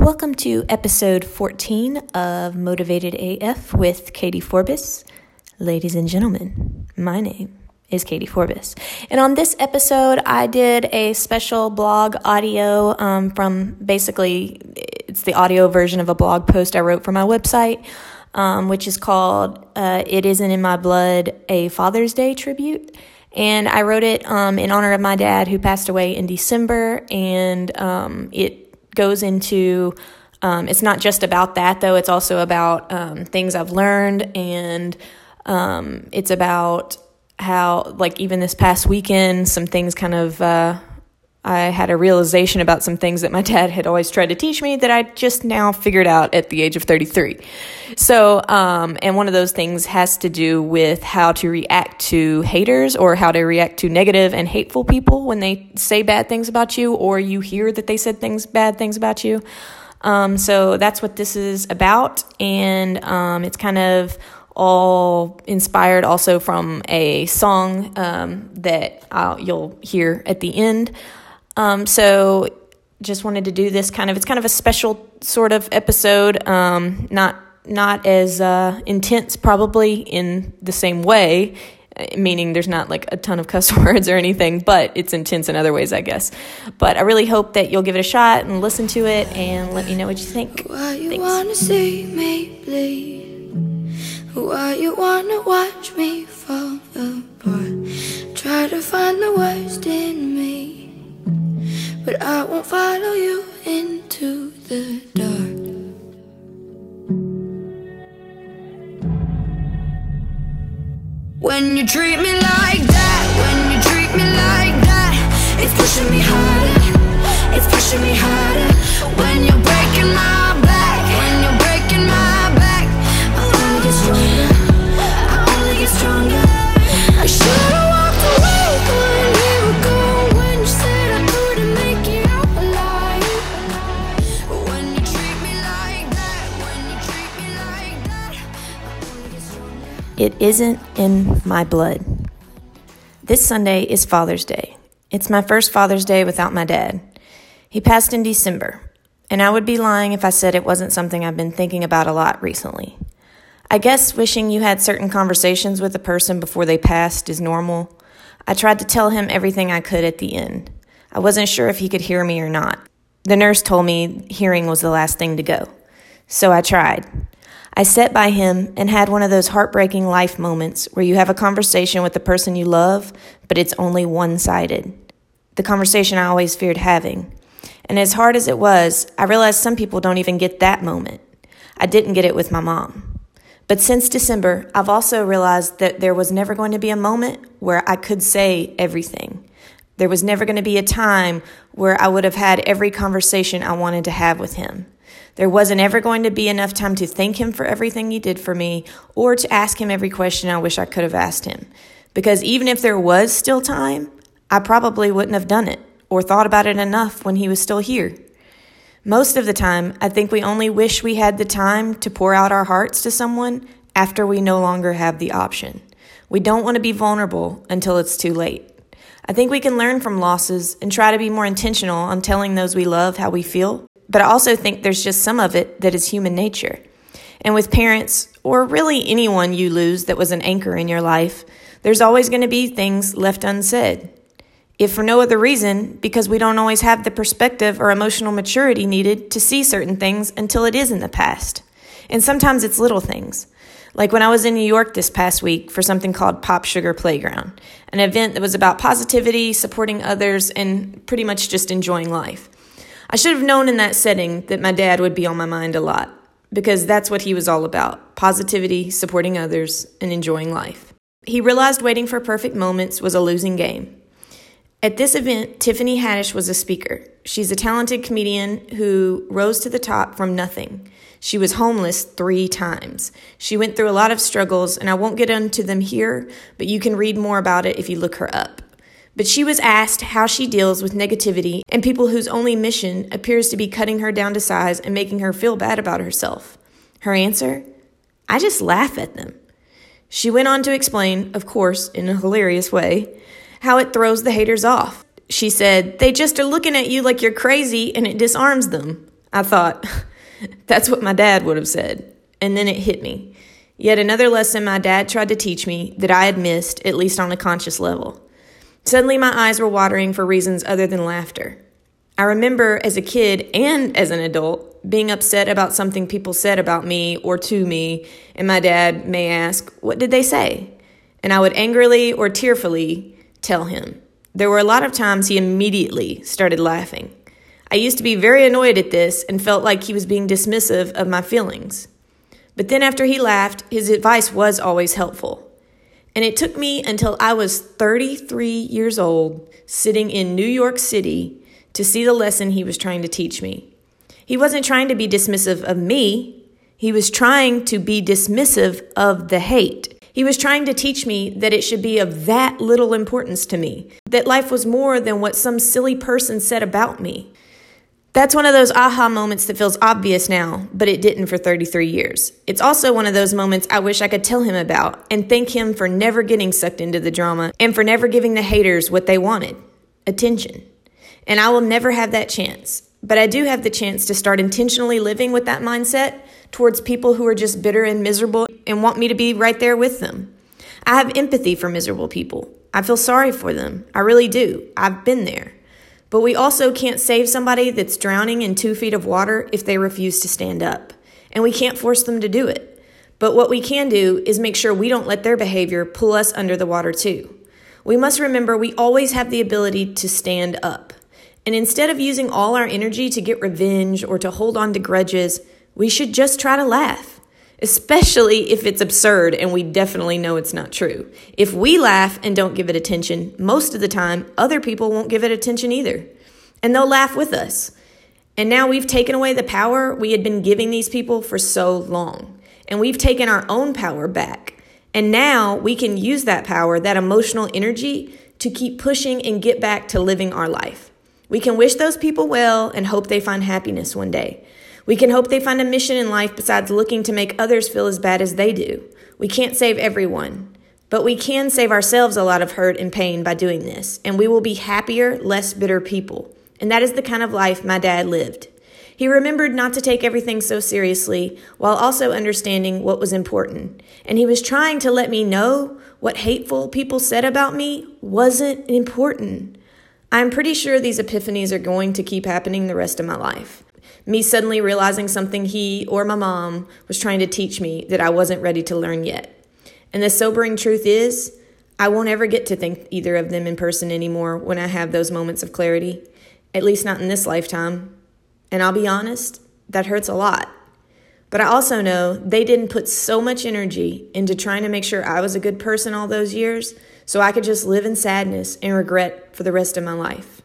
Welcome to episode 14 of Motivated AF with Katee Forbis. Ladies and gentlemen, my name is Katee Forbis. And on this episode, I did a special blog audio um, from basically, it's the audio version of a blog post I wrote for my website, um, which is called uh, It Isn't in My Blood, a Father's Day tribute. And I wrote it um, in honor of my dad who passed away in December, and um, it goes into um, it's not just about that though. It's also about um, things i've learned and um, it's about how like even this past weekend some things kind of uh, I had a realization about some things that my dad had always tried to teach me that I just now figured out at the age of 33. So, um, and one of those things has to do with how to react to haters or how to react to negative and hateful people when they say bad things about you or you hear that they said things, bad things about you. Um, so that's what this is about. And um, it's kind of all inspired also from a song um, that I'll, you'll hear at the end. Um, so just wanted to do this kind of it's kind of a special sort of episode um, not not as uh, intense probably in the same way meaning there's not like a ton of cuss words or anything but it's intense in other ways i guess. But i really hope that you'll give it a shot and listen to it and let me know what you think. Why you Thanks. wanna see me bleed? Why you wanna watch me fall apart? Try to find the worst in me but I won't follow you into the dark. When you treat me like that, when you treat me like that, it's pushing me harder, it's pushing me harder. When you're It isn't in my blood. This Sunday is Father's Day. It's my first Father's Day without my dad. He passed in December, and I would be lying if I said it wasn't something I've been thinking about a lot recently. I guess wishing you had certain conversations with a person before they passed is normal. I tried to tell him everything I could at the end. I wasn't sure if he could hear me or not. The nurse told me hearing was the last thing to go. So I tried. I sat by him and had one of those heartbreaking life moments where you have a conversation with the person you love, but it's only one sided. The conversation I always feared having. And as hard as it was, I realized some people don't even get that moment. I didn't get it with my mom. But since December, I've also realized that there was never going to be a moment where I could say everything. There was never going to be a time where I would have had every conversation I wanted to have with him. There wasn't ever going to be enough time to thank him for everything he did for me or to ask him every question I wish I could have asked him. Because even if there was still time, I probably wouldn't have done it or thought about it enough when he was still here. Most of the time, I think we only wish we had the time to pour out our hearts to someone after we no longer have the option. We don't want to be vulnerable until it's too late. I think we can learn from losses and try to be more intentional on telling those we love how we feel but I also think there's just some of it that is human nature. And with parents, or really anyone you lose that was an anchor in your life, there's always going to be things left unsaid. If for no other reason, because we don't always have the perspective or emotional maturity needed to see certain things until it is in the past. And sometimes it's little things. Like when I was in New York this past week for something called Pop Sugar Playground, an event that was about positivity, supporting others, and pretty much just enjoying life. I should have known in that setting that my dad would be on my mind a lot because that's what he was all about positivity, supporting others, and enjoying life. He realized waiting for perfect moments was a losing game. At this event, Tiffany Haddish was a speaker. She's a talented comedian who rose to the top from nothing. She was homeless three times. She went through a lot of struggles, and I won't get into them here, but you can read more about it if you look her up. But she was asked how she deals with negativity and people whose only mission appears to be cutting her down to size and making her feel bad about herself. Her answer? I just laugh at them. She went on to explain, of course, in a hilarious way, how it throws the haters off. She said, They just are looking at you like you're crazy and it disarms them. I thought, that's what my dad would have said. And then it hit me. Yet another lesson my dad tried to teach me that I had missed, at least on a conscious level. Suddenly, my eyes were watering for reasons other than laughter. I remember as a kid and as an adult being upset about something people said about me or to me, and my dad may ask, What did they say? And I would angrily or tearfully tell him. There were a lot of times he immediately started laughing. I used to be very annoyed at this and felt like he was being dismissive of my feelings. But then after he laughed, his advice was always helpful. And it took me until I was 33 years old, sitting in New York City, to see the lesson he was trying to teach me. He wasn't trying to be dismissive of me, he was trying to be dismissive of the hate. He was trying to teach me that it should be of that little importance to me, that life was more than what some silly person said about me. That's one of those aha moments that feels obvious now, but it didn't for 33 years. It's also one of those moments I wish I could tell him about and thank him for never getting sucked into the drama and for never giving the haters what they wanted attention. And I will never have that chance. But I do have the chance to start intentionally living with that mindset towards people who are just bitter and miserable and want me to be right there with them. I have empathy for miserable people. I feel sorry for them. I really do. I've been there. But we also can't save somebody that's drowning in two feet of water if they refuse to stand up. And we can't force them to do it. But what we can do is make sure we don't let their behavior pull us under the water, too. We must remember we always have the ability to stand up. And instead of using all our energy to get revenge or to hold on to grudges, we should just try to laugh especially if it's absurd and we definitely know it's not true. If we laugh and don't give it attention, most of the time, other people won't give it attention either. And they'll laugh with us. And now we've taken away the power we had been giving these people for so long. And we've taken our own power back. And now we can use that power, that emotional energy, to keep pushing and get back to living our life. We can wish those people well and hope they find happiness one day. We can hope they find a mission in life besides looking to make others feel as bad as they do. We can't save everyone, but we can save ourselves a lot of hurt and pain by doing this, and we will be happier, less bitter people. And that is the kind of life my dad lived. He remembered not to take everything so seriously while also understanding what was important. And he was trying to let me know what hateful people said about me wasn't important. I'm pretty sure these epiphanies are going to keep happening the rest of my life me suddenly realizing something he or my mom was trying to teach me that I wasn't ready to learn yet. And the sobering truth is, I won't ever get to think either of them in person anymore when I have those moments of clarity, at least not in this lifetime. And I'll be honest, that hurts a lot. But I also know they didn't put so much energy into trying to make sure I was a good person all those years so I could just live in sadness and regret for the rest of my life.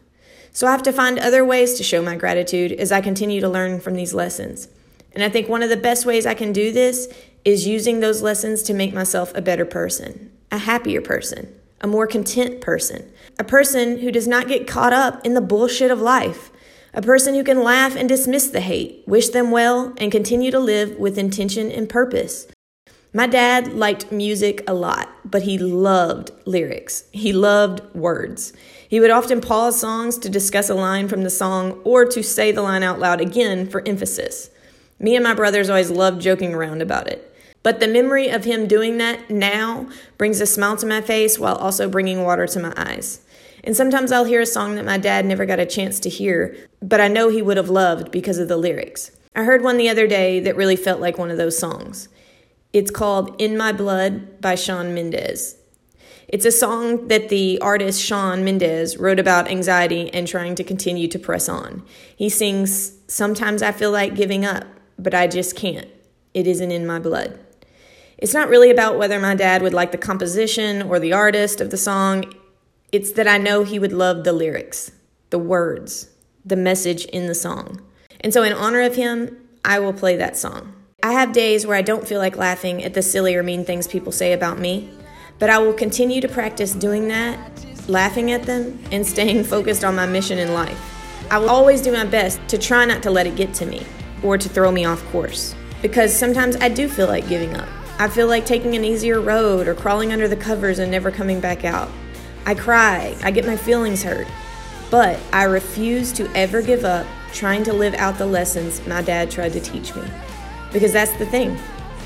So I have to find other ways to show my gratitude as I continue to learn from these lessons. And I think one of the best ways I can do this is using those lessons to make myself a better person, a happier person, a more content person, a person who does not get caught up in the bullshit of life, a person who can laugh and dismiss the hate, wish them well, and continue to live with intention and purpose. My dad liked music a lot, but he loved lyrics. He loved words. He would often pause songs to discuss a line from the song or to say the line out loud again for emphasis. Me and my brothers always loved joking around about it. But the memory of him doing that now brings a smile to my face while also bringing water to my eyes. And sometimes I'll hear a song that my dad never got a chance to hear, but I know he would have loved because of the lyrics. I heard one the other day that really felt like one of those songs. It's called In My Blood by Shawn Mendes. It's a song that the artist Shawn Mendes wrote about anxiety and trying to continue to press on. He sings, Sometimes I feel like giving up, but I just can't. It isn't in my blood. It's not really about whether my dad would like the composition or the artist of the song. It's that I know he would love the lyrics, the words, the message in the song. And so, in honor of him, I will play that song. I have days where I don't feel like laughing at the silly or mean things people say about me, but I will continue to practice doing that, laughing at them, and staying focused on my mission in life. I will always do my best to try not to let it get to me or to throw me off course, because sometimes I do feel like giving up. I feel like taking an easier road or crawling under the covers and never coming back out. I cry, I get my feelings hurt, but I refuse to ever give up trying to live out the lessons my dad tried to teach me. Because that's the thing,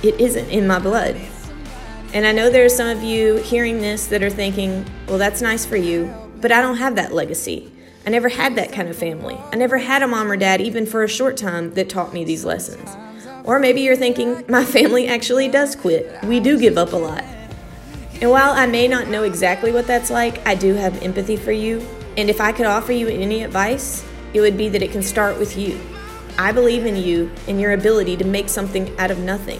it isn't in my blood. And I know there are some of you hearing this that are thinking, well, that's nice for you, but I don't have that legacy. I never had that kind of family. I never had a mom or dad, even for a short time, that taught me these lessons. Or maybe you're thinking, my family actually does quit. We do give up a lot. And while I may not know exactly what that's like, I do have empathy for you. And if I could offer you any advice, it would be that it can start with you. I believe in you and your ability to make something out of nothing.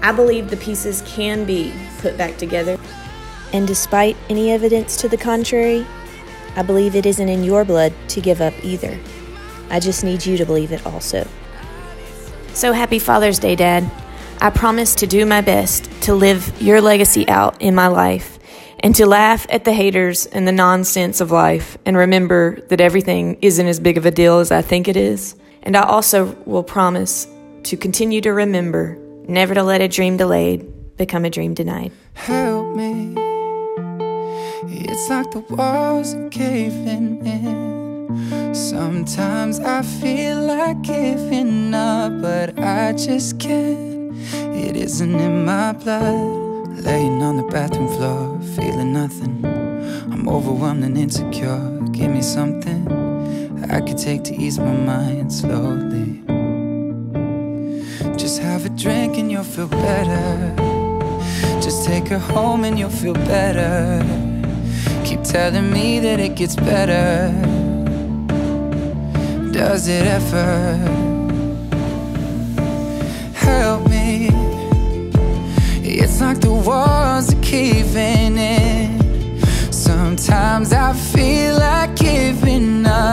I believe the pieces can be put back together. And despite any evidence to the contrary, I believe it isn't in your blood to give up either. I just need you to believe it also. So happy Father's Day, Dad. I promise to do my best to live your legacy out in my life and to laugh at the haters and the nonsense of life and remember that everything isn't as big of a deal as I think it is. And I also will promise to continue to remember never to let a dream delayed become a dream denied. Help me. It's like the walls are caving in. Sometimes I feel like giving up, but I just can't. It isn't in my blood. Laying on the bathroom floor, feeling nothing. I'm overwhelmed and insecure. Give me something I could take to ease my mind slowly. Just have a drink and you'll feel better. Just take her home and you'll feel better. Keep telling me that it gets better. Does it ever? Help me. It's like the walls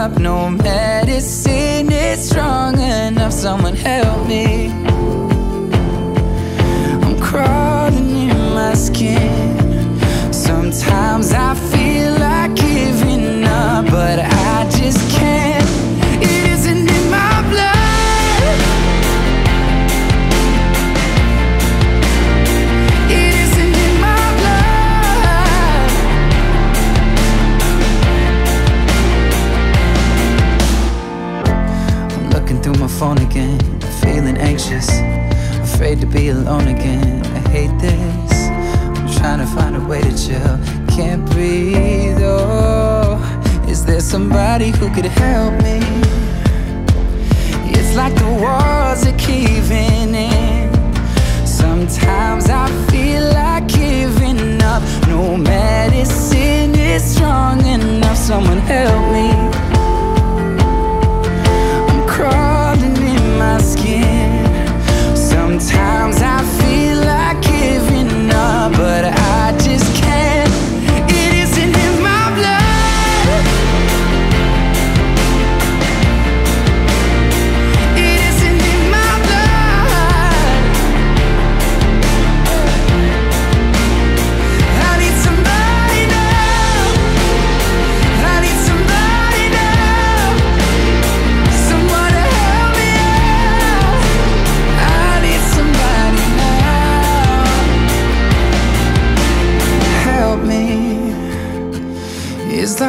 up. No medicine is strong enough. Someone help me. Somebody who could help me? It's like the walls are caving in. Sometimes I feel like giving up. No medicine is strong enough. Someone help me.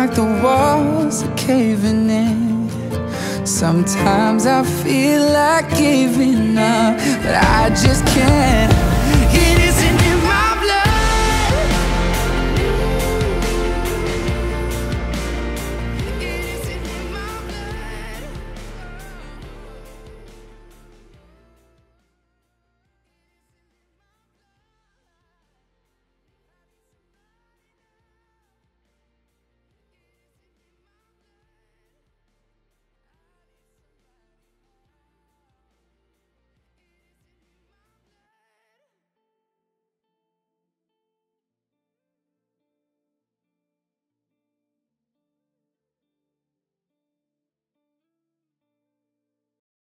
Like the walls are caving in. Sometimes I feel like giving up, but I just can't.